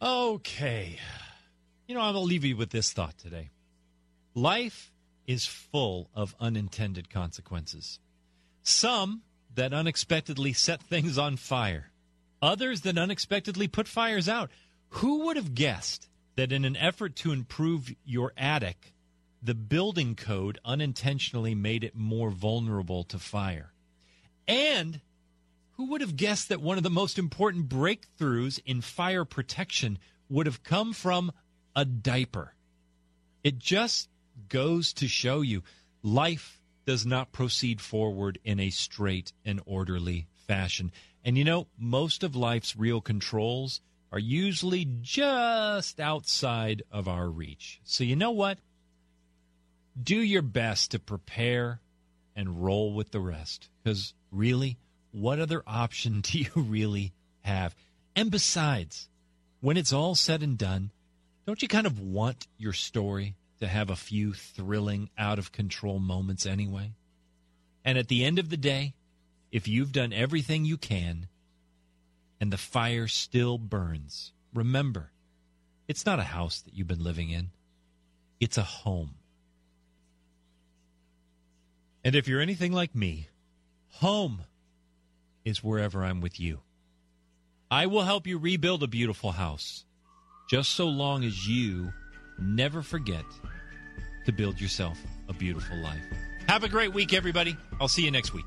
Okay. You know, I'm going to leave you with this thought today. Life is full of unintended consequences. Some that unexpectedly set things on fire, others that unexpectedly put fires out. Who would have guessed that in an effort to improve your attic, the building code unintentionally made it more vulnerable to fire? And who would have guessed that one of the most important breakthroughs in fire protection would have come from a diaper? It just goes to show you life does not proceed forward in a straight and orderly fashion. And you know, most of life's real controls are usually just outside of our reach. So, you know what? Do your best to prepare and roll with the rest. Because really, what other option do you really have? And besides, when it's all said and done, don't you kind of want your story to have a few thrilling, out of control moments anyway? And at the end of the day, if you've done everything you can and the fire still burns, remember, it's not a house that you've been living in, it's a home. And if you're anything like me, home is wherever I'm with you. I will help you rebuild a beautiful house, just so long as you never forget to build yourself a beautiful life. Have a great week, everybody. I'll see you next week.